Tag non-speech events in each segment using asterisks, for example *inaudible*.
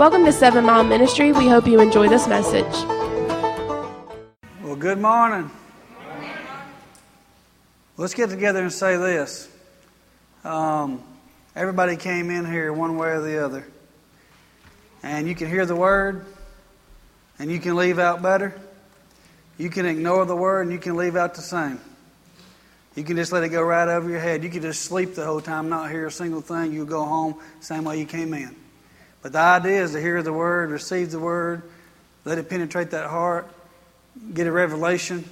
Welcome to Seven Mile Ministry. We hope you enjoy this message. Well, good morning. Let's get together and say this. Um, everybody came in here one way or the other. And you can hear the word, and you can leave out better. You can ignore the word, and you can leave out the same. You can just let it go right over your head. You can just sleep the whole time, not hear a single thing. You go home same way you came in. But the idea is to hear the word, receive the word, let it penetrate that heart, get a revelation,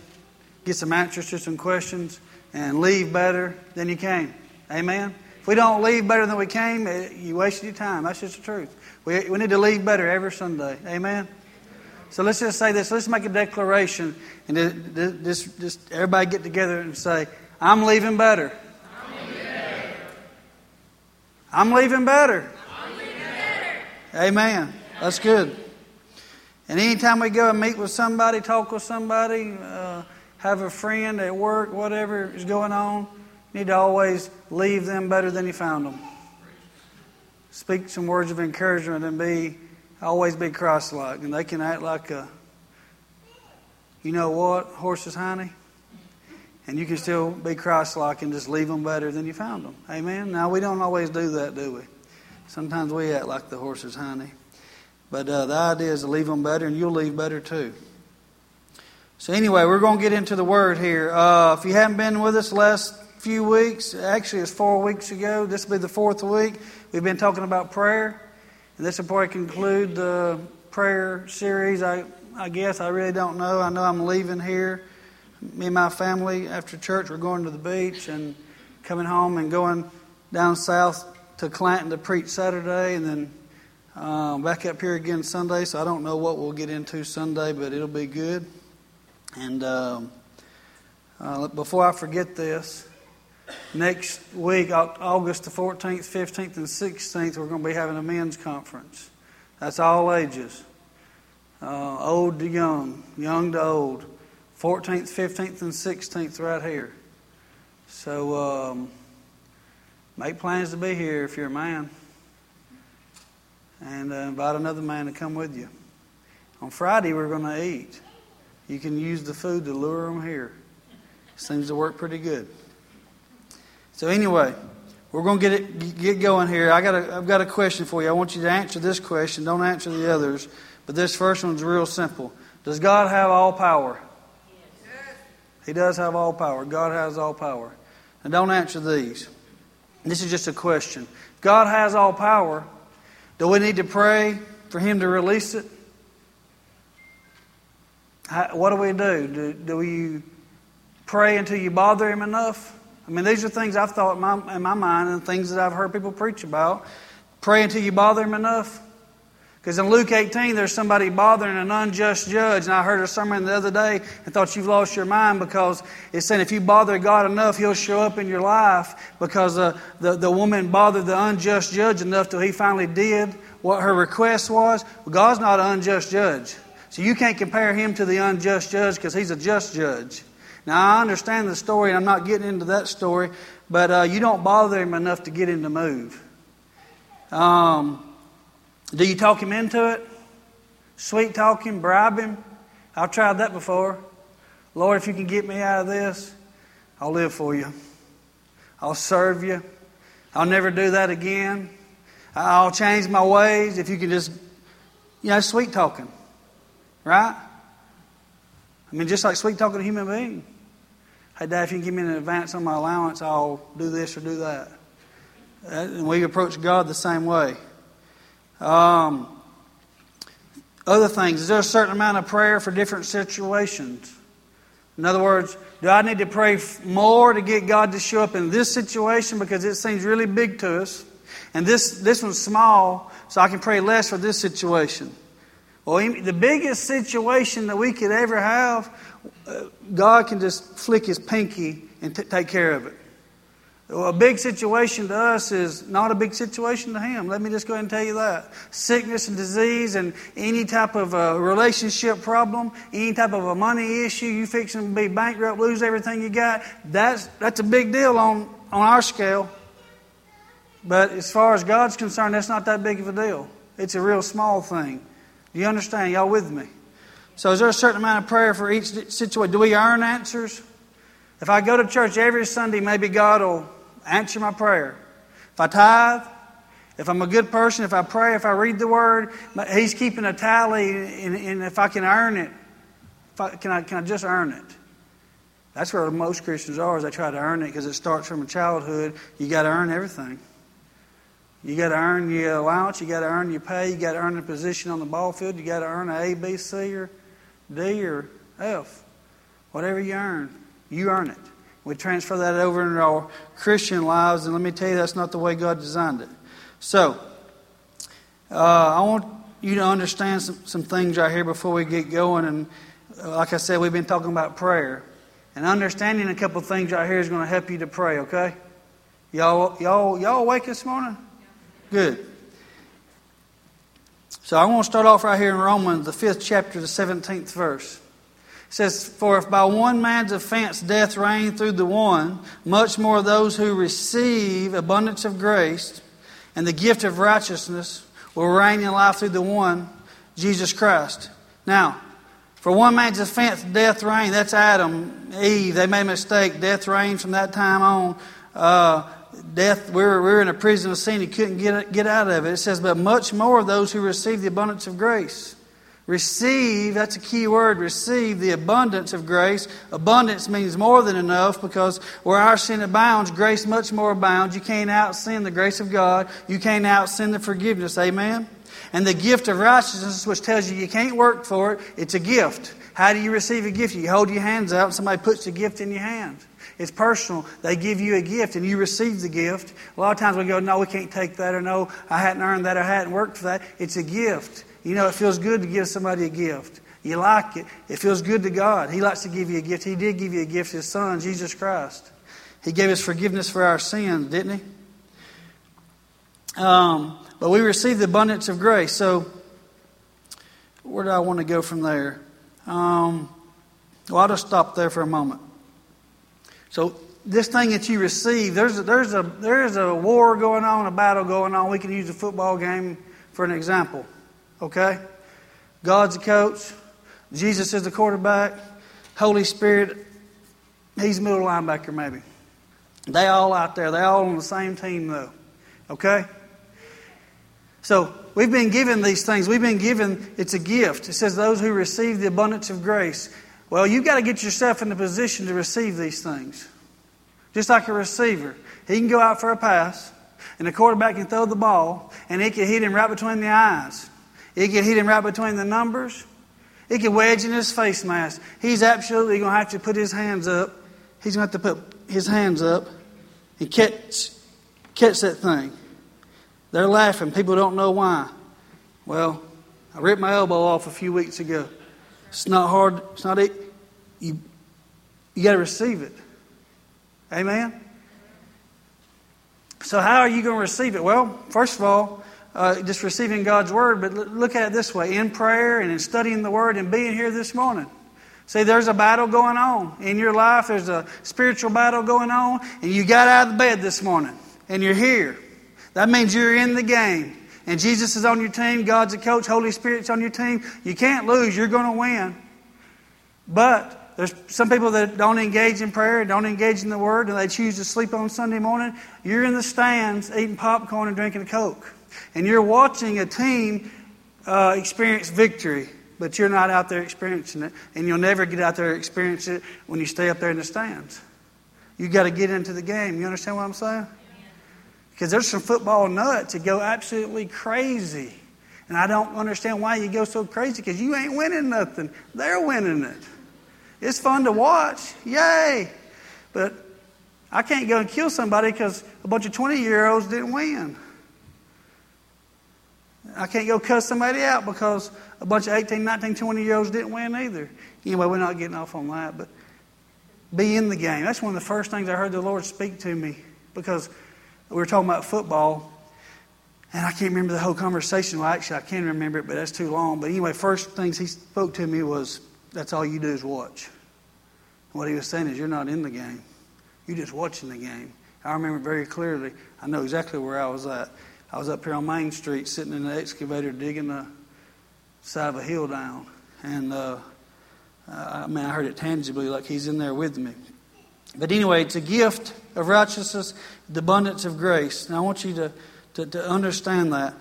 get some answers to some questions, and leave better than you came. Amen? If we don't leave better than we came, eh, you wasted your time. That's just the truth. We, we need to leave better every Sunday. Amen? So let's just say this. Let's make a declaration and just, just everybody get together and say, I'm leaving better. I'm leaving better. Amen. That's good. And anytime we go and meet with somebody, talk with somebody, uh, have a friend at work, whatever is going on, you need to always leave them better than you found them. Speak some words of encouragement and be always be Christ-like. And they can act like a, you know what, horse's honey. And you can still be Christ-like and just leave them better than you found them. Amen. Now we don't always do that, do we? Sometimes we act like the horse's honey. But uh, the idea is to leave them better, and you'll leave better too. So, anyway, we're going to get into the Word here. Uh, if you haven't been with us the last few weeks, actually, it's four weeks ago. This will be the fourth week. We've been talking about prayer. And this will probably conclude the prayer series. I, I guess I really don't know. I know I'm leaving here. Me and my family, after church, we're going to the beach and coming home and going down south to Clanton to preach Saturday and then um, back up here again Sunday. So I don't know what we'll get into Sunday, but it'll be good. And um, uh, before I forget this, next week, August the 14th, 15th, and 16th, we're going to be having a men's conference. That's all ages uh, old to young, young to old. 14th, 15th, and 16th, right here. So um, make plans to be here if you're a man. And uh, invite another man to come with you. On Friday, we're going to eat. You can use the food to lure them here. Seems to work pretty good. So anyway, we're going to get it get going here. I got a, I've got a question for you. I want you to answer this question. Don't answer the others. But this first one's real simple. Does God have all power? Yes. He does have all power. God has all power. And don't answer these. This is just a question. God has all power. Do we need to pray for Him to release it? How, what do we do? do? Do we pray until you bother Him enough? I mean, these are things I've thought in my, in my mind and things that I've heard people preach about. Pray until you bother Him enough. Because in Luke 18, there's somebody bothering an unjust judge. And I heard a sermon the other day and thought you've lost your mind because it's saying if you bother God enough, He'll show up in your life. Because uh, the, the woman bothered the unjust judge enough till he finally did what her request was. Well, God's not an unjust judge. So you can't compare him to the unjust judge because he's a just judge. Now, I understand the story, and I'm not getting into that story, but uh, you don't bother him enough to get him to move. Um, do you talk him into it? Sweet talk him, bribe him? I've tried that before. Lord, if you can get me out of this, I'll live for you. I'll serve you. I'll never do that again. I'll change my ways if you can just, you know, sweet talking. Right? I mean, just like sweet talking to a human being. Hey, Dad, if you can give me an advance on my allowance, I'll do this or do that. Uh, and we approach God the same way. Um, other things, is there a certain amount of prayer for different situations? In other words, do I need to pray more to get God to show up in this situation because it seems really big to us? And this, this one's small, so I can pray less for this situation. Well, the biggest situation that we could ever have, uh, God can just flick his pinky and t- take care of it. A big situation to us is not a big situation to him. Let me just go ahead and tell you that. Sickness and disease and any type of a relationship problem, any type of a money issue, you fixing to be bankrupt, lose everything you got, that's, that's a big deal on, on our scale. But as far as God's concerned, that's not that big of a deal. It's a real small thing. Do you understand? Y'all with me? So, is there a certain amount of prayer for each situation? Do we earn answers? If I go to church every Sunday, maybe God will answer my prayer. If I tithe, if I'm a good person, if I pray, if I read the Word, He's keeping a tally, and, and if I can earn it, I, can, I, can I just earn it? That's where most Christians are, is they try to earn it because it starts from a childhood. You got to earn everything. You got to earn your allowance. You got to earn your pay. You got to earn a position on the ball field. You got to earn an A, B, C, or D, or F. Whatever you earn, you earn it. We transfer that over into our Christian lives, and let me tell you, that's not the way God designed it. So, uh, I want you to understand some, some things right here before we get going. And uh, like I said, we've been talking about prayer. And understanding a couple things right here is going to help you to pray, okay? Y'all, y'all, y'all awake this morning? Good. So I want to start off right here in Romans, the fifth chapter, the 17th verse. Says, For if by one man's offense death reigned through the one, much more those who receive abundance of grace and the gift of righteousness will reign in life through the one, Jesus Christ. Now, for one man's offense, death reigned. That's Adam, Eve. They made a mistake. Death reigned from that time on. Uh, death, we were, we were in a prison of sin. He couldn't get, get out of it. It says, but much more of those who receive the abundance of grace. Receive, that's a key word, receive the abundance of grace. Abundance means more than enough because where our sin abounds, grace much more abounds. You can't out sin the grace of God. You can't out sin the forgiveness. Amen? And the gift of righteousness, which tells you you can't work for it, it's a gift. How do you receive a gift? You hold your hands out and somebody puts the gift in your hand. It's personal. They give you a gift and you receive the gift. A lot of times we go, no, we can't take that, or no, I hadn't earned that, or I hadn't worked for that. It's a gift. You know, it feels good to give somebody a gift. You like it. It feels good to God. He likes to give you a gift. He did give you a gift, His Son, Jesus Christ. He gave us forgiveness for our sins, didn't He? Um, but we receive the abundance of grace. So, where do I want to go from there? Um, well, I'll just stop there for a moment. So, this thing that you receive, there's a, there's a there's a war going on, a battle going on. We can use a football game for an example. Okay? God's the coach. Jesus is the quarterback. Holy Spirit, he's middle linebacker, maybe. They all out there. They all on the same team, though. Okay? So we've been given these things. We've been given, it's a gift. It says, those who receive the abundance of grace. Well, you've got to get yourself in the position to receive these things. Just like a receiver. He can go out for a pass, and the quarterback can throw the ball, and it can hit him right between the eyes. It can hit him right between the numbers. It can wedge in his face mask. He's absolutely going to have to put his hands up. He's going to have to put his hands up and catch, catch that thing. They're laughing. People don't know why. Well, I ripped my elbow off a few weeks ago. It's not hard. It's not it. You, you got to receive it. Amen? So, how are you going to receive it? Well, first of all, uh, just receiving God's Word, but look at it this way in prayer and in studying the Word and being here this morning. See, there's a battle going on in your life, there's a spiritual battle going on, and you got out of bed this morning and you're here. That means you're in the game. And Jesus is on your team, God's a coach, Holy Spirit's on your team. You can't lose, you're going to win. But there's some people that don't engage in prayer, don't engage in the Word, and they choose to sleep on Sunday morning. You're in the stands eating popcorn and drinking a Coke and you're watching a team uh, experience victory, but you're not out there experiencing it, and you'll never get out there and experience it when you stay up there in the stands. You got to get into the game. You understand what I'm saying? Because there's some football nuts that go absolutely crazy. And I don't understand why you go so crazy because you ain't winning nothing. They're winning it. It's fun to watch. Yay. But I can't go and kill somebody because a bunch of 20 year olds didn't win. I can't go cuss somebody out because a bunch of 18, 19, 20 year olds didn't win either. Anyway, we're not getting off on that, but be in the game. That's one of the first things I heard the Lord speak to me because we were talking about football. And I can't remember the whole conversation. Well, actually, I can remember it, but that's too long. But anyway, first things he spoke to me was, that's all you do is watch. what he was saying is, you're not in the game. You're just watching the game. I remember very clearly. I know exactly where I was at. I was up here on Main Street sitting in the excavator digging the side of a hill down. And uh, I mean, I heard it tangibly, like He's in there with me. But anyway, it's a gift of righteousness, the abundance of grace. Now, I want you to, to, to understand that.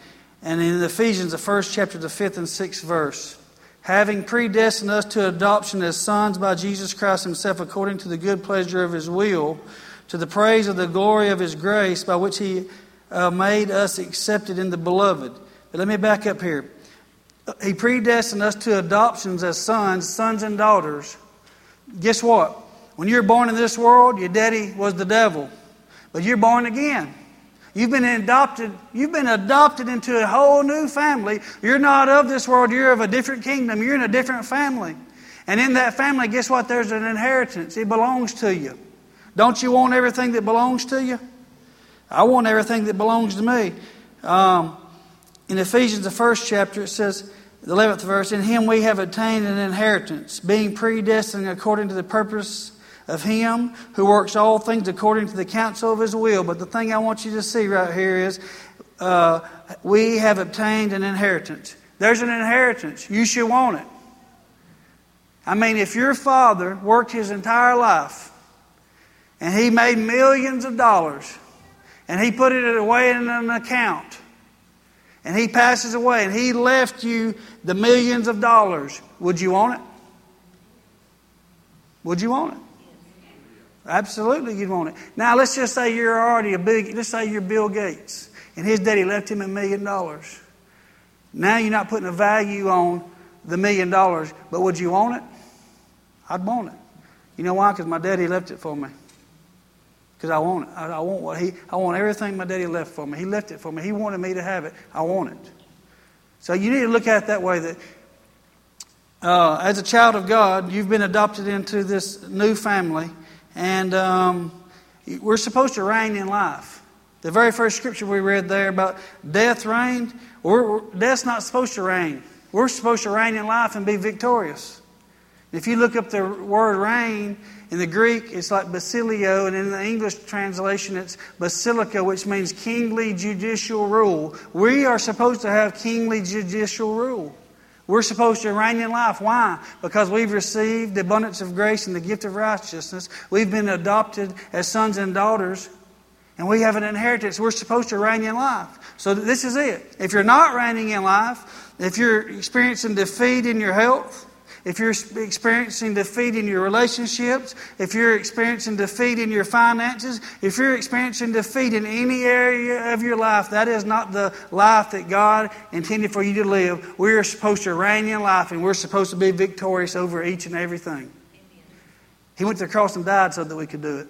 And in Ephesians, the first chapter, the fifth and sixth verse, having predestined us to adoption as sons by Jesus Christ Himself, according to the good pleasure of His will, to the praise of the glory of His grace, by which He uh, made us accepted in the beloved. But let me back up here. He predestined us to adoptions as sons, sons and daughters. Guess what? When you're born in this world, your daddy was the devil. But you're born again. You've been adopted, you've been adopted into a whole new family. You're not of this world, you're of a different kingdom. You're in a different family. And in that family, guess what? There's an inheritance. It belongs to you. Don't you want everything that belongs to you? I want everything that belongs to me. Um, in Ephesians, the first chapter, it says, the 11th verse, In him we have obtained an inheritance, being predestined according to the purpose of him who works all things according to the counsel of his will. But the thing I want you to see right here is uh, we have obtained an inheritance. There's an inheritance. You should want it. I mean, if your father worked his entire life and he made millions of dollars and he put it away in an account and he passes away and he left you the millions of dollars, would you want it? Would you want it? Absolutely, you'd want it. Now, let's just say you're already a big, let's say you're Bill Gates and his daddy left him a million dollars. Now you're not putting a value on the million dollars, but would you want it? I'd want it. You know why? Because my daddy left it for me. Because I want it. I, want what he. I want everything my daddy left for me. He left it for me. He wanted me to have it. I want it. So you need to look at it that way. That uh, as a child of God, you've been adopted into this new family, and um, we're supposed to reign in life. The very first scripture we read there about death reigned. We're, death's not supposed to reign. We're supposed to reign in life and be victorious. If you look up the word reign, in the Greek, it's like basilio, and in the English translation, it's basilica, which means kingly judicial rule. We are supposed to have kingly judicial rule. We're supposed to reign in life. Why? Because we've received the abundance of grace and the gift of righteousness. We've been adopted as sons and daughters, and we have an inheritance. We're supposed to reign in life. So this is it. If you're not reigning in life, if you're experiencing defeat in your health, if you're experiencing defeat in your relationships, if you're experiencing defeat in your finances, if you're experiencing defeat in any area of your life, that is not the life that God intended for you to live. We are supposed to reign in life and we're supposed to be victorious over each and everything. He went to the cross and died so that we could do it.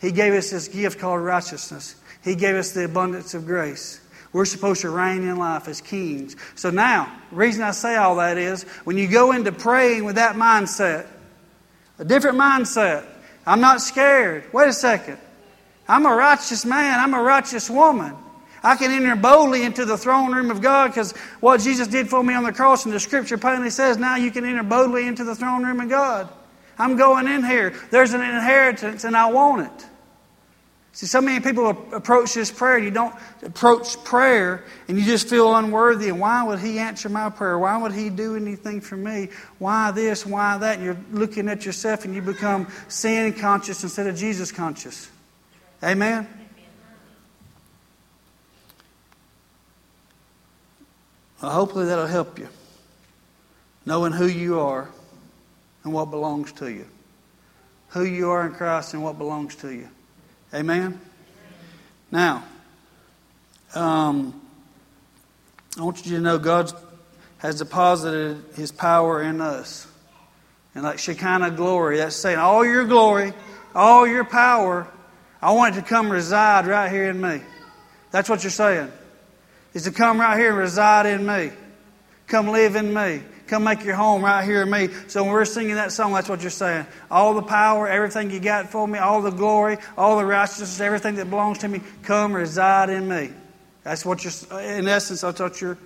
He gave us this gift called righteousness. He gave us the abundance of grace. We're supposed to reign in life as kings. So now, the reason I say all that is when you go into praying with that mindset, a different mindset, I'm not scared. Wait a second. I'm a righteous man, I'm a righteous woman. I can enter boldly into the throne room of God because what Jesus did for me on the cross and the scripture plainly says now you can enter boldly into the throne room of God. I'm going in here. There's an inheritance and I want it. See, so many people approach this prayer, and you don't approach prayer, and you just feel unworthy. And why would He answer my prayer? Why would He do anything for me? Why this? Why that? And you're looking at yourself, and you become sin conscious instead of Jesus conscious. Amen? Well, hopefully that'll help you. Knowing who you are and what belongs to you. Who you are in Christ and what belongs to you. Amen? Now, um, I want you to know God has deposited His power in us. And like Shekinah glory, that's saying all your glory, all your power, I want it to come reside right here in me. That's what you're saying. Is to come right here and reside in me. Come live in me. Come make your home right here in me. So when we're singing that song, that's what you're saying. All the power, everything you got for me, all the glory, all the righteousness, everything that belongs to me, come reside in me. That's what you're, in essence, that's what you're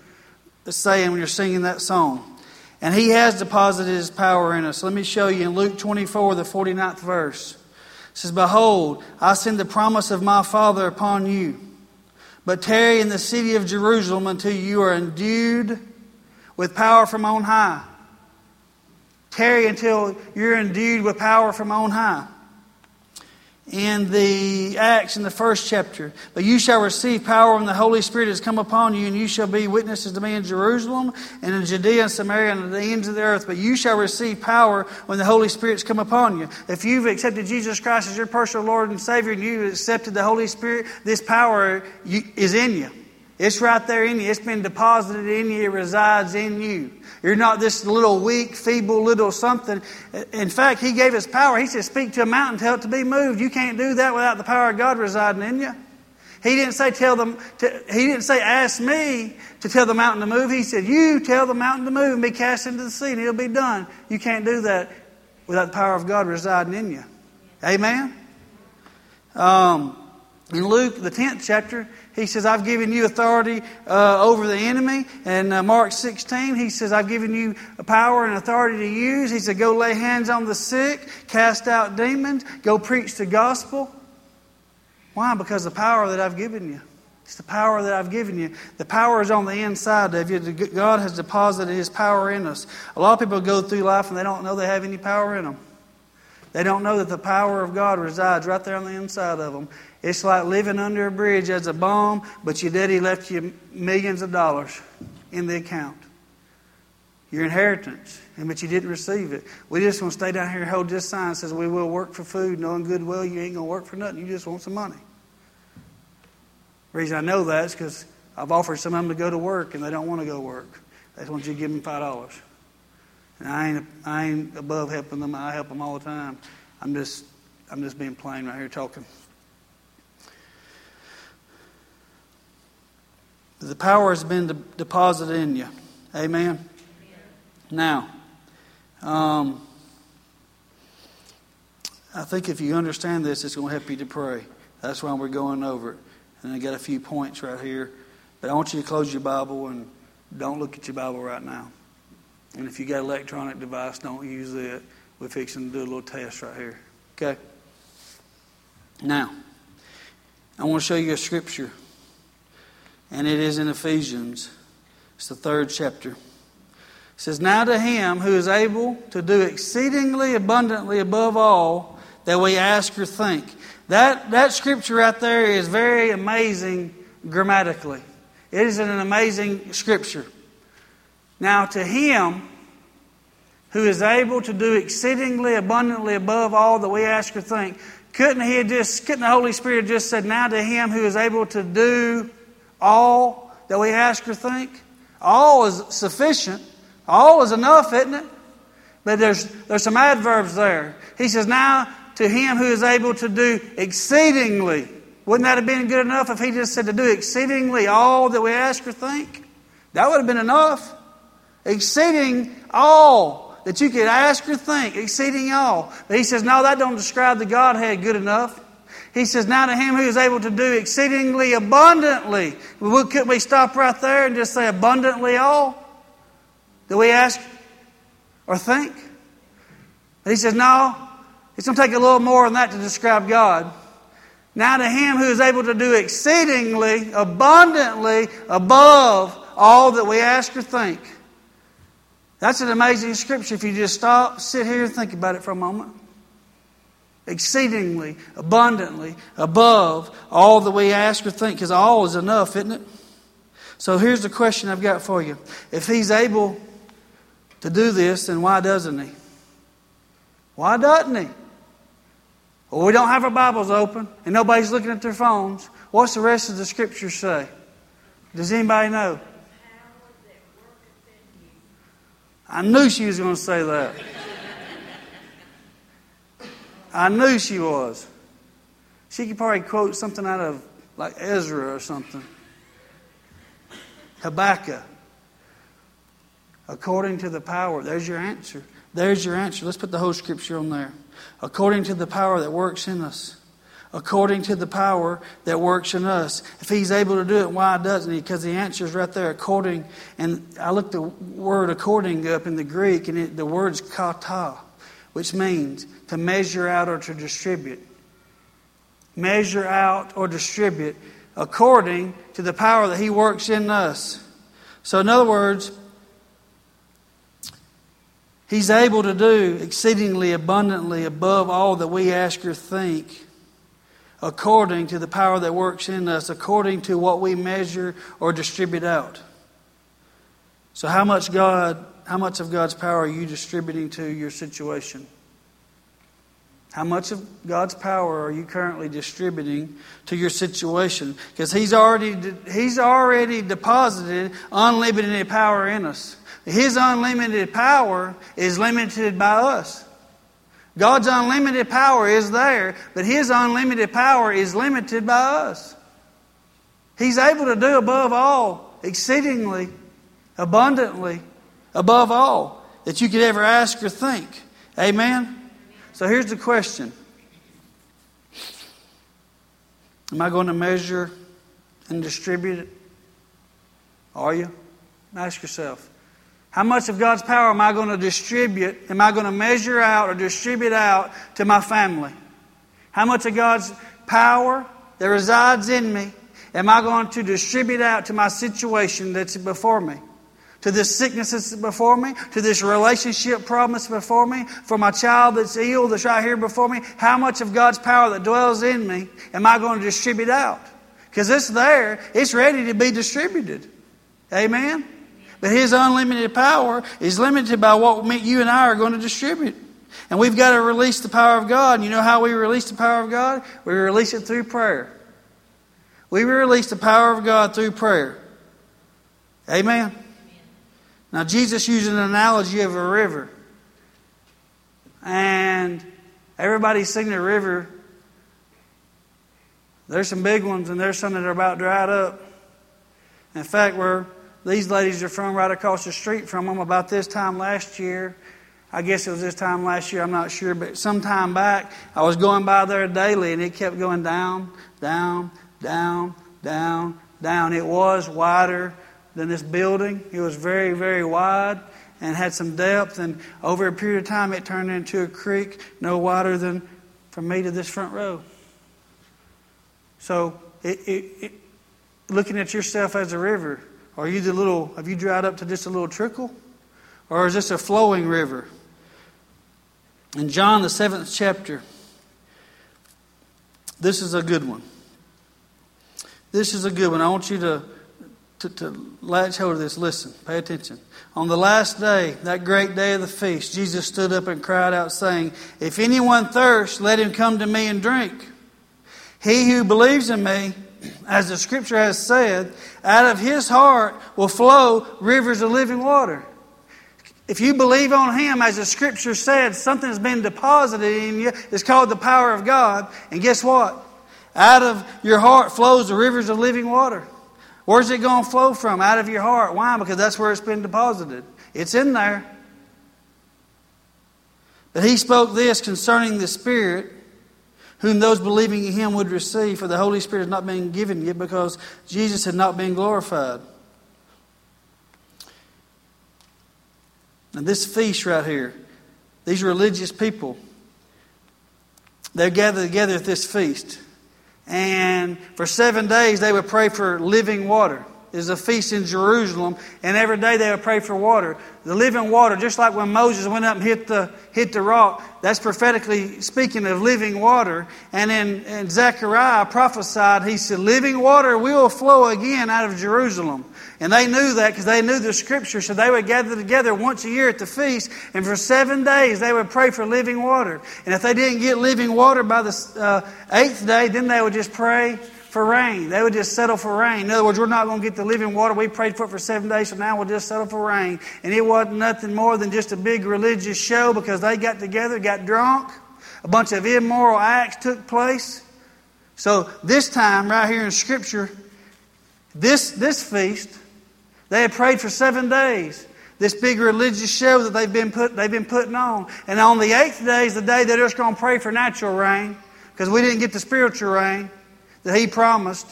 saying when you're singing that song. And He has deposited His power in us. Let me show you in Luke 24, the 49th verse. It says, Behold, I send the promise of my Father upon you. but tarry in the city of Jerusalem until you are endued with power from on high. Tarry until you're endued with power from on high in the Acts in the first chapter. But you shall receive power when the Holy Spirit has come upon you, and you shall be witnesses to me in Jerusalem and in Judea and Samaria and to the ends of the earth. But you shall receive power when the Holy Spirit's come upon you. If you've accepted Jesus Christ as your personal Lord and Savior and you've accepted the Holy Spirit, this power is in you. It's right there in you. It's been deposited in you. It resides in you. You're not this little weak, feeble little something. In fact, He gave us power. He said, Speak to a mountain, tell it to be moved. You can't do that without the power of God residing in you. He didn't say, Tell them, to, He didn't say, Ask me to tell the mountain to move. He said, You tell the mountain to move and be cast into the sea, and it'll be done. You can't do that without the power of God residing in you. Amen? Um, in Luke, the 10th chapter, he says, I've given you authority uh, over the enemy. And uh, Mark 16, he says, I've given you power and authority to use. He said, Go lay hands on the sick, cast out demons, go preach the gospel. Why? Because the power that I've given you. It's the power that I've given you. The power is on the inside of you. God has deposited His power in us. A lot of people go through life and they don't know they have any power in them. They don't know that the power of God resides right there on the inside of them. It's like living under a bridge as a bomb, but your daddy left you millions of dollars in the account. Your inheritance, and but you didn't receive it. We just want to stay down here and hold this sign that says we will work for food, knowing good well you ain't gonna work for nothing. You just want some money. The reason I know that is because I've offered some of them to go to work and they don't want to go work. They want you to give them five dollars. And I ain't I ain't above helping them. I help them all the time. I'm just I'm just being plain right here talking. The power has been de- deposited in you. Amen. Now, um, I think if you understand this, it's going to help you to pray. That's why we're going over it. And I got a few points right here. But I want you to close your Bible and don't look at your Bible right now. And if you got an electronic device, don't use it. We're fixing to do a little test right here. Okay? Now, I want to show you a scripture and it is in Ephesians. It's the third chapter. It says, Now to him who is able to do exceedingly abundantly above all that we ask or think. That, that scripture right there is very amazing grammatically. It is an amazing scripture. Now, to him who is able to do exceedingly abundantly above all that we ask or think, couldn't he just, couldn't the Holy Spirit just said, Now to him who is able to do all that we ask or think? All is sufficient. All is enough, isn't it? But there's, there's some adverbs there. He says, Now to him who is able to do exceedingly. Wouldn't that have been good enough if he just said to do exceedingly all that we ask or think? That would have been enough. Exceeding all that you could ask or think, exceeding all. But he says, No, that don't describe the Godhead good enough. He says, Now to him who is able to do exceedingly abundantly. Well, Could we stop right there and just say abundantly all? Do we ask or think? But he says, No, it's going to take a little more than that to describe God. Now to him who is able to do exceedingly abundantly above all that we ask or think. That's an amazing scripture if you just stop, sit here, and think about it for a moment exceedingly, abundantly, above all that we ask or think, because all is enough, isn't it? So here's the question I've got for you. If He's able to do this, then why doesn't He? Why doesn't He? Well, we don't have our Bibles open and nobody's looking at their phones. What's the rest of the scriptures say? Does anybody know? I knew she was going to say that. I knew she was. She could probably quote something out of like Ezra or something. Habakkuk. According to the power. There's your answer. There's your answer. Let's put the whole scripture on there. According to the power that works in us. According to the power that works in us. If he's able to do it, why doesn't he? Because the answer is right there. According, and I looked the word according up in the Greek, and it, the word's kata which means to measure out or to distribute. Measure out or distribute according to the power that He works in us. So, in other words, He's able to do exceedingly abundantly above all that we ask or think, according to the power that works in us, according to what we measure or distribute out. So, how much God, how much of God's power are you distributing to your situation? How much of God's power are you currently distributing to your situation? Because He's already, He's already deposited unlimited power in us. His unlimited power is limited by us. God's unlimited power is there, but His unlimited power is limited by us. He's able to do above all, exceedingly, abundantly, above all that you could ever ask or think. Amen? So here's the question Am I going to measure and distribute it? Are you? Ask yourself. How much of God's power am I going to distribute? Am I going to measure out or distribute out to my family? How much of God's power that resides in me am I going to distribute out to my situation that's before me? To this sickness that's before me, to this relationship problem that's before me, for my child that's ill that's right here before me, how much of God's power that dwells in me am I going to distribute out? Because it's there, it's ready to be distributed. Amen? But His unlimited power is limited by what you and I are going to distribute. And we've got to release the power of God. You know how we release the power of God? We release it through prayer. We release the power of God through prayer. Amen. Now, Jesus used an analogy of a river. And everybody's seen the river. There's some big ones, and there's some that are about dried up. In fact, where these ladies are from, right across the street from them, about this time last year, I guess it was this time last year, I'm not sure, but some time back, I was going by there daily, and it kept going down, down, down, down, down. It was wider than this building. It was very, very wide and had some depth. And over a period of time, it turned into a creek no wider than from me to this front row. So, it, it, it, looking at yourself as a river, are you the little, have you dried up to just a little trickle? Or is this a flowing river? In John, the seventh chapter, this is a good one. This is a good one. I want you to to, to latch hold of this. Listen, pay attention. On the last day, that great day of the feast, Jesus stood up and cried out, saying, If anyone thirsts, let him come to me and drink. He who believes in me, as the scripture has said, out of his heart will flow rivers of living water. If you believe on him, as the scripture said, something's been deposited in you. It's called the power of God. And guess what? Out of your heart flows the rivers of living water. Where's it going to flow from? Out of your heart. Why? Because that's where it's been deposited. It's in there. But he spoke this concerning the Spirit, whom those believing in him would receive, for the Holy Spirit has not been given yet because Jesus had not been glorified. And this feast right here, these religious people, they're gathered together at this feast. And for seven days, they would pray for living water. There's a feast in Jerusalem, and every day they would pray for water. The living water, just like when Moses went up and hit the, hit the rock, that's prophetically speaking of living water. And in, in Zechariah prophesied, he said, Living water will flow again out of Jerusalem. And they knew that because they knew the scripture. So they would gather together once a year at the feast, and for seven days they would pray for living water. And if they didn't get living water by the uh, eighth day, then they would just pray for rain. They would just settle for rain. In other words, we're not going to get the living water. We prayed for it for seven days, so now we'll just settle for rain. And it wasn't nothing more than just a big religious show because they got together, got drunk, a bunch of immoral acts took place. So this time, right here in Scripture, this, this feast, they had prayed for seven days. This big religious show that they've been, put, they've been putting on. And on the eighth day is the day they're just going to pray for natural rain because we didn't get the spiritual rain that He promised.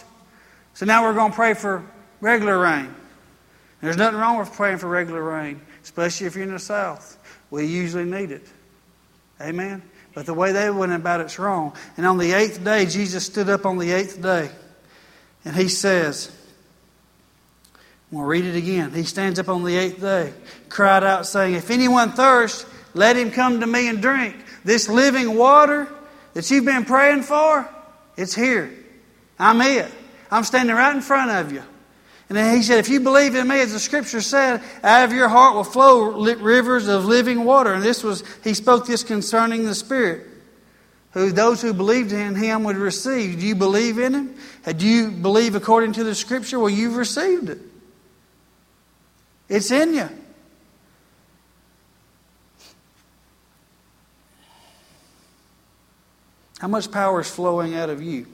So now we're going to pray for regular rain. There's nothing wrong with praying for regular rain, especially if you're in the South. We usually need it. Amen? But the way they went about it's wrong. And on the eighth day, Jesus stood up on the eighth day And he says, We'll read it again. He stands up on the eighth day, cried out, saying, If anyone thirsts, let him come to me and drink. This living water that you've been praying for, it's here. I'm it. I'm standing right in front of you. And then he said, If you believe in me, as the scripture said, out of your heart will flow rivers of living water. And this was, he spoke this concerning the Spirit, who those who believed in him would receive. Do you believe in him? Uh, do you believe according to the scripture? Well, you've received it. It's in you. How much power is flowing out of you?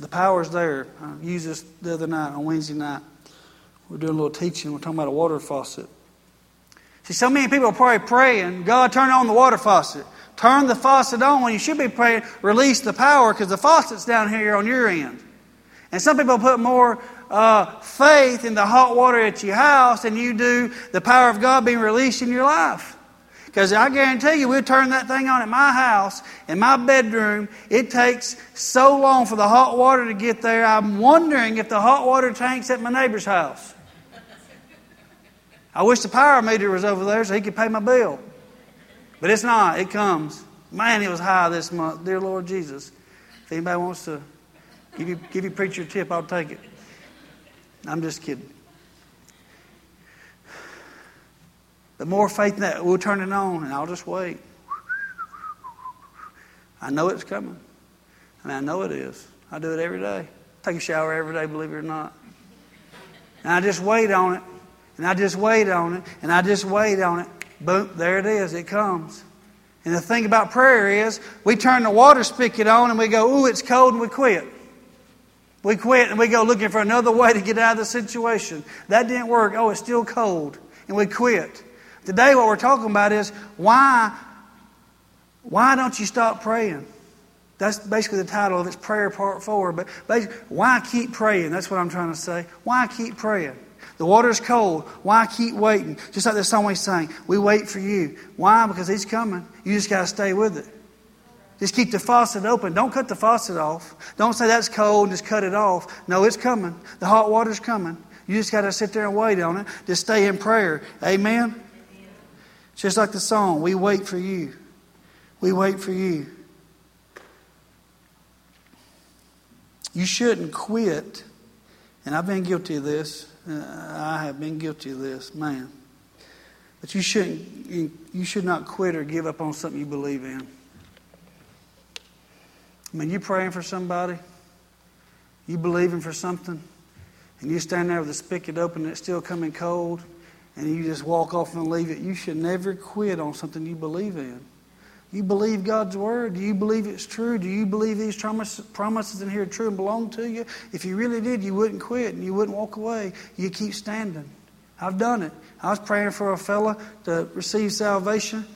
The power's there. I used this the other night on Wednesday night. We're doing a little teaching. We're talking about a water faucet. See, so many people are probably praying, God, turn on the water faucet. Turn the faucet on when you should be praying, release the power because the faucet's down here on your end. And some people put more uh, faith in the hot water at your house than you do the power of God being released in your life. Because I guarantee you, we'll turn that thing on at my house, in my bedroom. It takes so long for the hot water to get there. I'm wondering if the hot water tank's at my neighbor's house. I wish the power meter was over there so he could pay my bill. But it's not. It comes. Man, it was high this month. Dear Lord Jesus. If anybody wants to give you, give you preacher a tip, I'll take it. I'm just kidding. The more faith that we'll turn it on and I'll just wait. I know it's coming. And I know it is. I do it every day. Take a shower every day, believe it or not. And I just wait on it. And I just wait on it. And I just wait on it. Boom, there it is. It comes. And the thing about prayer is we turn the water spigot on and we go, ooh, it's cold, and we quit. We quit and we go looking for another way to get out of the situation. That didn't work. Oh, it's still cold. And we quit. Today, what we're talking about is why, why don't you stop praying? That's basically the title of its prayer part four. But why keep praying? That's what I'm trying to say. Why keep praying? The water's cold. Why keep waiting? Just like the song we sang, we wait for you. Why? Because He's coming. You just got to stay with it. Just keep the faucet open. Don't cut the faucet off. Don't say that's cold and just cut it off. No, it's coming. The hot water's coming. You just got to sit there and wait on it. Just stay in prayer. Amen. Just like the song, we wait for you. We wait for you. You shouldn't quit. And I've been guilty of this. Uh, I have been guilty of this, man. But you shouldn't. You should not quit or give up on something you believe in. I mean, you're praying for somebody, you believing for something, and you stand there with the spigot open and it's still coming cold and you just walk off and leave it. You should never quit on something you believe in. You believe God's word? Do you believe it's true? Do you believe these promises in here are true and belong to you? If you really did, you wouldn't quit and you wouldn't walk away. You keep standing. I've done it. I was praying for a fella to receive salvation.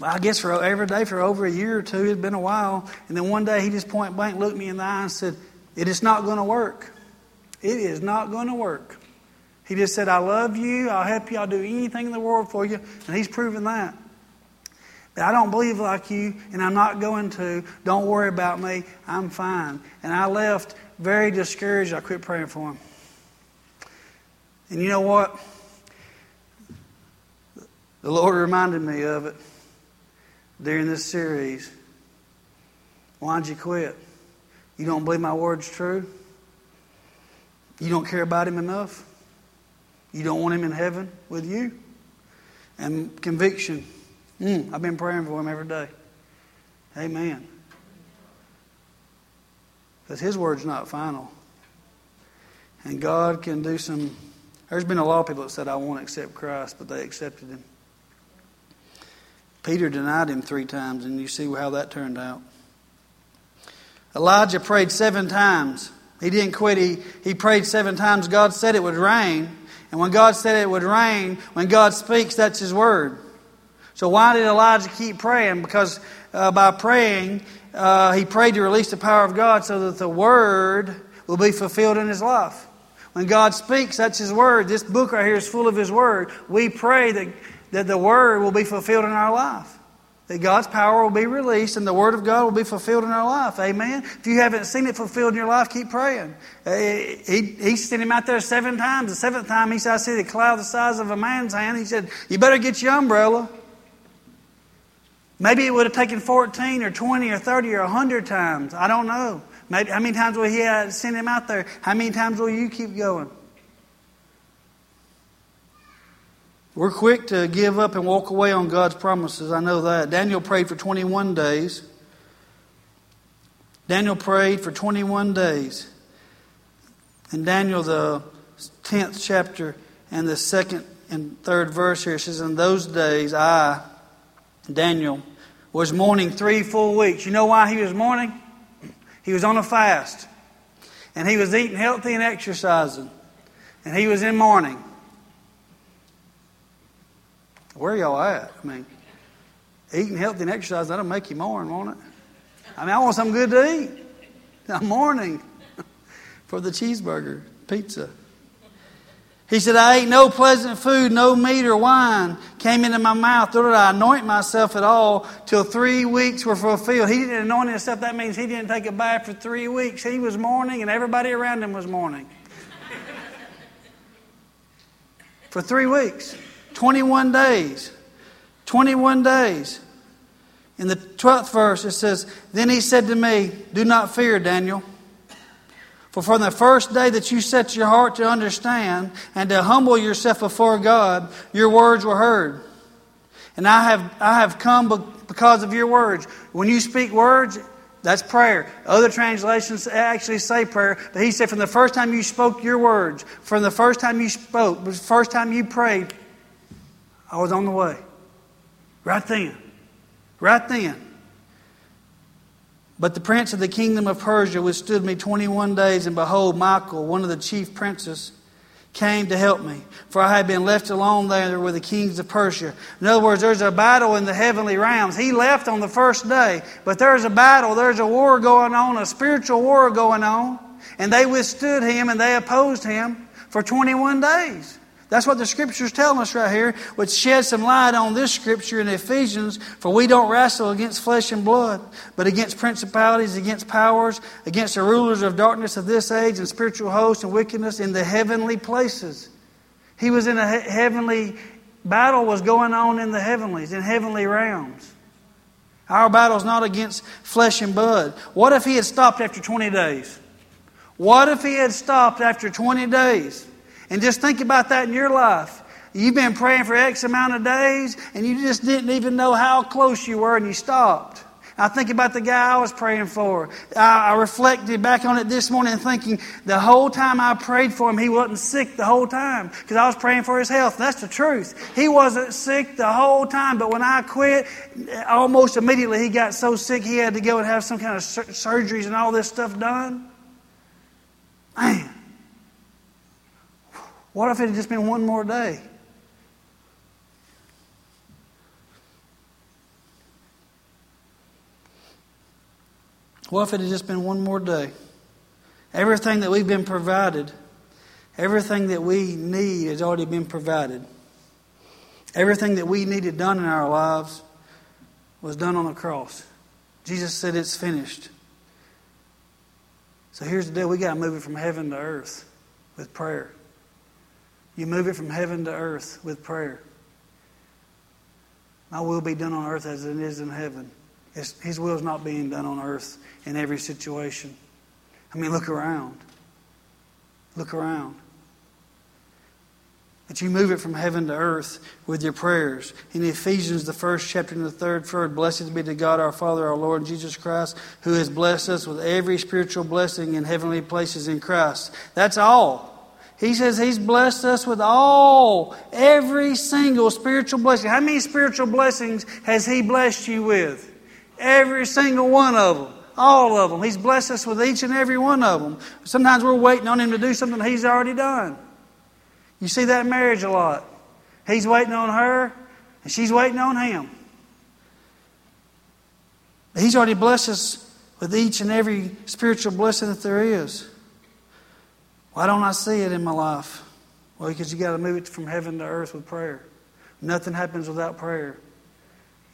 I guess for every day for over a year or two, it's been a while. And then one day he just point blank looked me in the eye and said, It is not going to work. It is not going to work. He just said, I love you, I'll help you, I'll do anything in the world for you. And he's proven that. But I don't believe like you, and I'm not going to. Don't worry about me. I'm fine. And I left very discouraged. I quit praying for him. And you know what? The Lord reminded me of it during this series. Why'd you quit? You don't believe my word's true? You don't care about him enough? You don't want him in heaven with you? And conviction. Mm, I've been praying for him every day. Amen. Because his word's not final. And God can do some. There's been a lot of people that said, I won't accept Christ, but they accepted him. Peter denied him three times, and you see how that turned out. Elijah prayed seven times. He didn't quit. He, he prayed seven times. God said it would rain. And when God said it would rain, when God speaks, that's His word. So why did Elijah keep praying? Because uh, by praying, uh, he prayed to release the power of God so that the word will be fulfilled in his life. When God speaks, that's His word. This book right here is full of His word. We pray that, that the word will be fulfilled in our life. That God's power will be released and the Word of God will be fulfilled in our life. Amen. If you haven't seen it fulfilled in your life, keep praying. Uh, he, he sent him out there seven times. The seventh time, he said, I see the cloud the size of a man's hand. He said, You better get your umbrella. Maybe it would have taken 14 or 20 or 30 or 100 times. I don't know. Maybe, how many times will he send him out there? How many times will you keep going? We're quick to give up and walk away on God's promises. I know that. Daniel prayed for 21 days. Daniel prayed for 21 days. In Daniel, the 10th chapter and the second and third verse here it says, In those days, I, Daniel, was mourning three full weeks. You know why he was mourning? He was on a fast. And he was eating healthy and exercising. And he was in mourning. Where y'all at? I mean, eating healthy and exercise, that'll make you mourn, won't it? I mean, I want something good to eat. I'm mourning *laughs* for the cheeseburger, pizza. He said, I ate no pleasant food, no meat or wine came into my mouth, nor did I anoint myself at all till three weeks were fulfilled. He didn't anoint himself. That means he didn't take a bath for three weeks. He was mourning, and everybody around him was mourning. *laughs* for three weeks. 21 days. 21 days. In the 12th verse, it says, Then he said to me, Do not fear, Daniel. For from the first day that you set your heart to understand and to humble yourself before God, your words were heard. And I have, I have come because of your words. When you speak words, that's prayer. Other translations actually say prayer, but he said, from the first time you spoke your words, from the first time you spoke, the first time you prayed, I was on the way. Right then. Right then. But the prince of the kingdom of Persia withstood me 21 days, and behold, Michael, one of the chief princes, came to help me, for I had been left alone there with the kings of Persia. In other words, there's a battle in the heavenly realms. He left on the first day, but there's a battle, there's a war going on, a spiritual war going on, and they withstood him and they opposed him for 21 days. That's what the scripture's telling us right here, which sheds some light on this scripture in Ephesians. For we don't wrestle against flesh and blood, but against principalities, against powers, against the rulers of darkness of this age, and spiritual hosts and wickedness in the heavenly places. He was in a he- heavenly battle was going on in the heavenlies, in heavenly realms. Our battle's not against flesh and blood. What if he had stopped after 20 days? What if he had stopped after 20 days? And just think about that in your life. You've been praying for X amount of days and you just didn't even know how close you were and you stopped. I think about the guy I was praying for. I, I reflected back on it this morning thinking the whole time I prayed for him, he wasn't sick the whole time because I was praying for his health. That's the truth. He wasn't sick the whole time, but when I quit, almost immediately he got so sick he had to go and have some kind of sur- surgeries and all this stuff done. Man. What if it had just been one more day? What if it had just been one more day? Everything that we've been provided, everything that we need has already been provided. Everything that we needed done in our lives was done on the cross. Jesus said, It's finished. So here's the deal we got to move it from heaven to earth with prayer. You move it from heaven to earth with prayer. My will be done on earth as it is in heaven. His will is not being done on earth in every situation. I mean, look around. Look around. That you move it from heaven to earth with your prayers. In Ephesians, the first chapter and the third verse, blessed be to God our Father, our Lord Jesus Christ, who has blessed us with every spiritual blessing in heavenly places in Christ. That's all. He says He's blessed us with all, every single spiritual blessing. How many spiritual blessings has He blessed you with? Every single one of them. All of them. He's blessed us with each and every one of them. Sometimes we're waiting on Him to do something He's already done. You see that in marriage a lot. He's waiting on her, and she's waiting on Him. He's already blessed us with each and every spiritual blessing that there is. Why don't I see it in my life? Well, because you got to move it from heaven to earth with prayer. Nothing happens without prayer.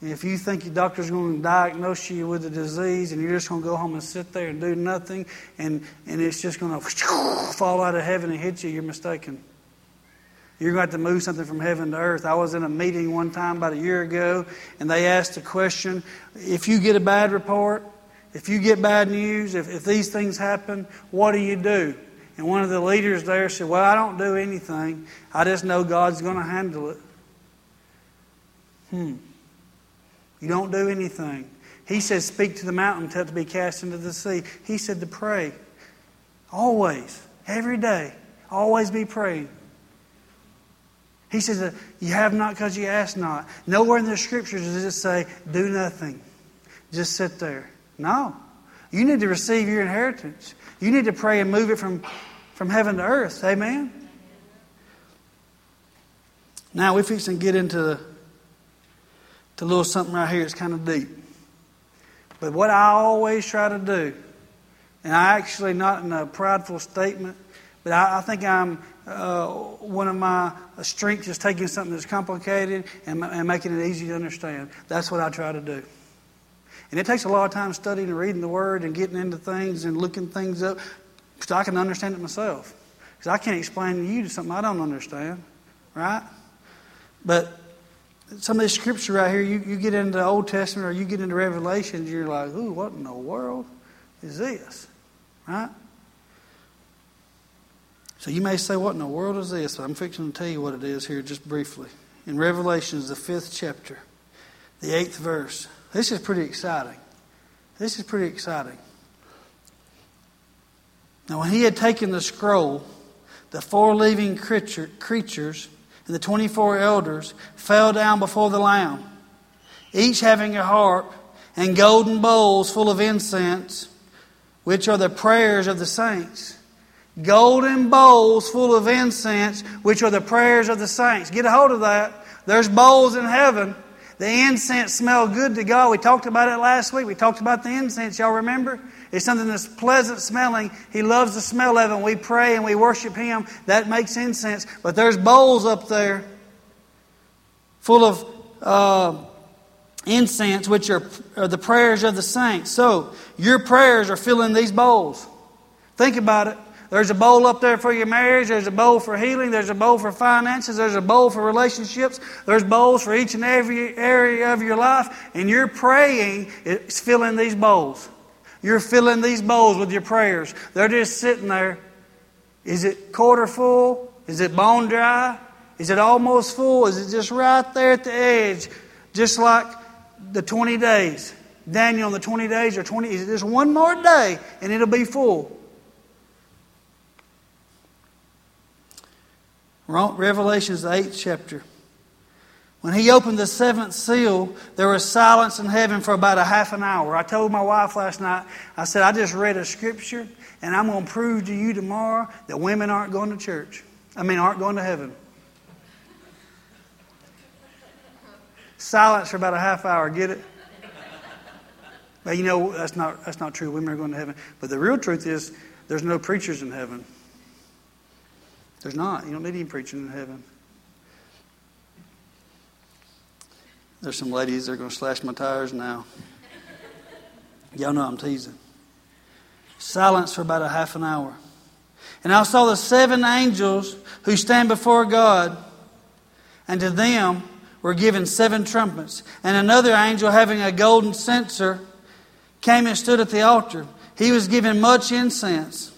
if you think your doctor's going to diagnose you with a disease and you're just going to go home and sit there and do nothing and, and it's just going *sniffs* to fall out of heaven and hit you, you're mistaken. You're going to have to move something from heaven to earth. I was in a meeting one time about a year ago, and they asked a question if you get a bad report, if you get bad news, if, if these things happen, what do you do? And one of the leaders there said, Well, I don't do anything. I just know God's going to handle it. Hmm. You don't do anything. He says, Speak to the mountain, tell it to be cast into the sea. He said to pray. Always, every day. Always be praying. He says, You have not because you ask not. Nowhere in the scriptures does it say, Do nothing. Just sit there. No. You need to receive your inheritance. You need to pray and move it from, from heaven to earth. Amen? Now, we're fixing to get into to a little something right here. It's kind of deep. But what I always try to do, and I actually not in a prideful statement, but I, I think I'm uh, one of my strengths is taking something that's complicated and, and making it easy to understand. That's what I try to do. And it takes a lot of time studying and reading the Word and getting into things and looking things up so I can understand it myself. Because I can't explain to you something I don't understand, right? But some of this scripture right here, you, you get into the Old Testament or you get into Revelations, you're like, ooh, what in the world is this? Right? So you may say, what in the world is this? I'm fixing to tell you what it is here just briefly. In Revelations, the fifth chapter, the eighth verse. This is pretty exciting. This is pretty exciting. Now, when he had taken the scroll, the four living creature, creatures and the 24 elders fell down before the Lamb, each having a harp and golden bowls full of incense, which are the prayers of the saints. Golden bowls full of incense, which are the prayers of the saints. Get a hold of that. There's bowls in heaven. The incense smell good to God. We talked about it last week. We talked about the incense. Y'all remember? It's something that's pleasant smelling. He loves the smell of it. we pray and we worship Him. That makes incense. But there's bowls up there full of uh, incense, which are, are the prayers of the saints. So your prayers are filling these bowls. Think about it. There's a bowl up there for your marriage. There's a bowl for healing. There's a bowl for finances. There's a bowl for relationships. There's bowls for each and every area of your life. And you're praying, it's filling these bowls. You're filling these bowls with your prayers. They're just sitting there. Is it quarter full? Is it bone dry? Is it almost full? Is it just right there at the edge? Just like the 20 days. Daniel, the 20 days or 20, is it just one more day and it'll be full? Revelation's the eighth chapter. When he opened the seventh seal, there was silence in heaven for about a half an hour. I told my wife last night, I said, I just read a scripture, and I'm going to prove to you tomorrow that women aren't going to church. I mean, aren't going to heaven. Silence for about a half hour, get it? But you know, that's not, that's not true. Women are going to heaven. But the real truth is, there's no preachers in heaven. There's not. You don't need any preaching in heaven. There's some ladies that are going to slash my tires now. Y'all know I'm teasing. Silence for about a half an hour. And I saw the seven angels who stand before God, and to them were given seven trumpets. And another angel, having a golden censer, came and stood at the altar. He was given much incense,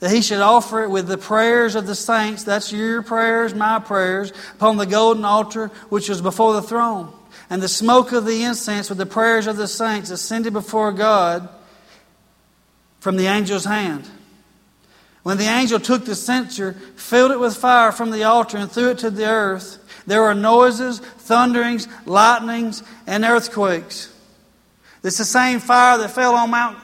that he should offer it with the prayers of the saints. That's your prayers, my prayers, upon the golden altar which was before the throne. And the smoke of the incense with the prayers of the saints ascended before God from the angel's hand. When the angel took the censer, filled it with fire from the altar, and threw it to the earth, there were noises, thunderings, lightnings, and earthquakes. It's the same fire that fell on Mount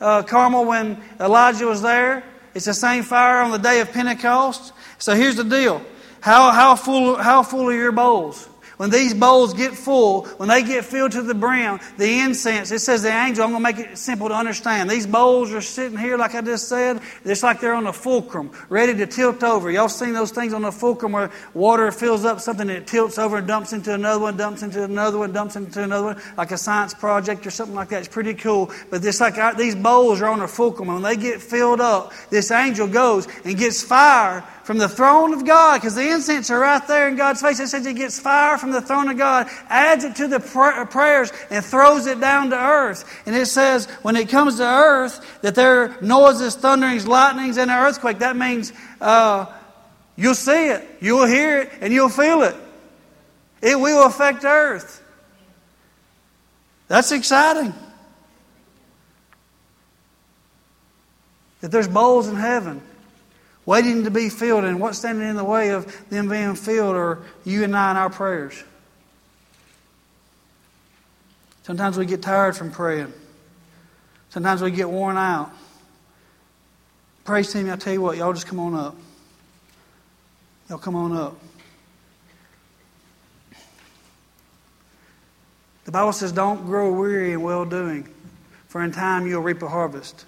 uh, Carmel when Elijah was there. It's the same fire on the day of Pentecost. So here's the deal. How, how, full, how full are your bowls? When these bowls get full, when they get filled to the brim, the incense, it says the angel, I'm going to make it simple to understand. These bowls are sitting here, like I just said, it's like they're on a fulcrum, ready to tilt over. Y'all seen those things on a fulcrum where water fills up something and it tilts over and dumps into another one, dumps into another one, dumps into another one, like a science project or something like that. It's pretty cool. But it's like these bowls are on a fulcrum. And when they get filled up, this angel goes and gets fire from the throne of God, because the incense are right there in God's face. It says he gets fire from the throne of God, adds it to the pr- prayers, and throws it down to earth. And it says when it comes to earth that there are noises, thunderings, lightnings, and an earthquake. That means uh, you'll see it, you'll hear it, and you'll feel it. It will affect earth. That's exciting. That there's bowls in heaven waiting to be filled, and what's standing in the way of them being filled are you and I and our prayers. Sometimes we get tired from praying. Sometimes we get worn out. Praise team, I tell you what, y'all just come on up. Y'all come on up. The Bible says, Don't grow weary in well doing, for in time you'll reap a harvest.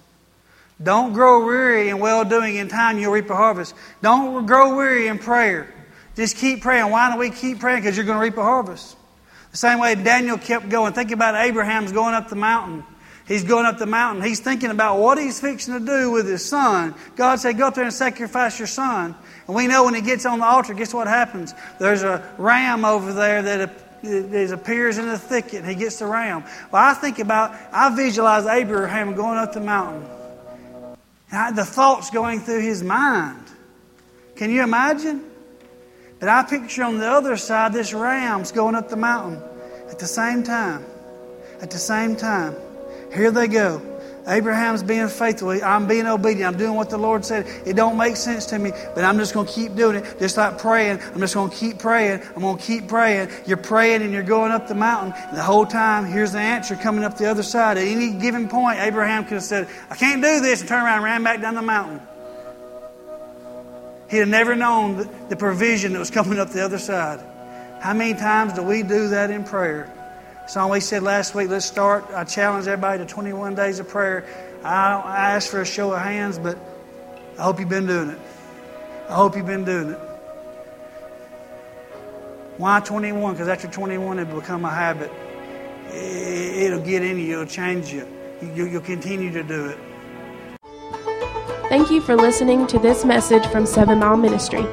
Don't grow weary in well doing. In time, you'll reap a harvest. Don't grow weary in prayer. Just keep praying. Why don't we keep praying? Because you're going to reap a harvest. The same way Daniel kept going. Think about Abraham's going up the mountain. He's going up the mountain. He's thinking about what he's fixing to do with his son. God said, Go up there and sacrifice your son. And we know when he gets on the altar, guess what happens? There's a ram over there that appears in the thicket, and he gets the ram. Well, I think about, I visualize Abraham going up the mountain the thoughts going through his mind. Can you imagine? But I picture on the other side this ram's going up the mountain at the same time. At the same time. Here they go. Abraham's being faithful. I'm being obedient. I'm doing what the Lord said. It don't make sense to me, but I'm just going to keep doing it. Just like praying. I'm just going to keep praying. I'm going to keep praying. You're praying and you're going up the mountain. And the whole time, here's the answer coming up the other side. At any given point, Abraham could have said, I can't do this, and turned around and ran back down the mountain. He'd have never known the provision that was coming up the other side. How many times do we do that in prayer? Song we said last week, let's start. I challenge everybody to 21 days of prayer. I don't ask for a show of hands, but I hope you've been doing it. I hope you've been doing it. Why 21? Because after 21, it'll become a habit. It'll get in you, it'll change you. You'll continue to do it. Thank you for listening to this message from Seven Mile Ministry.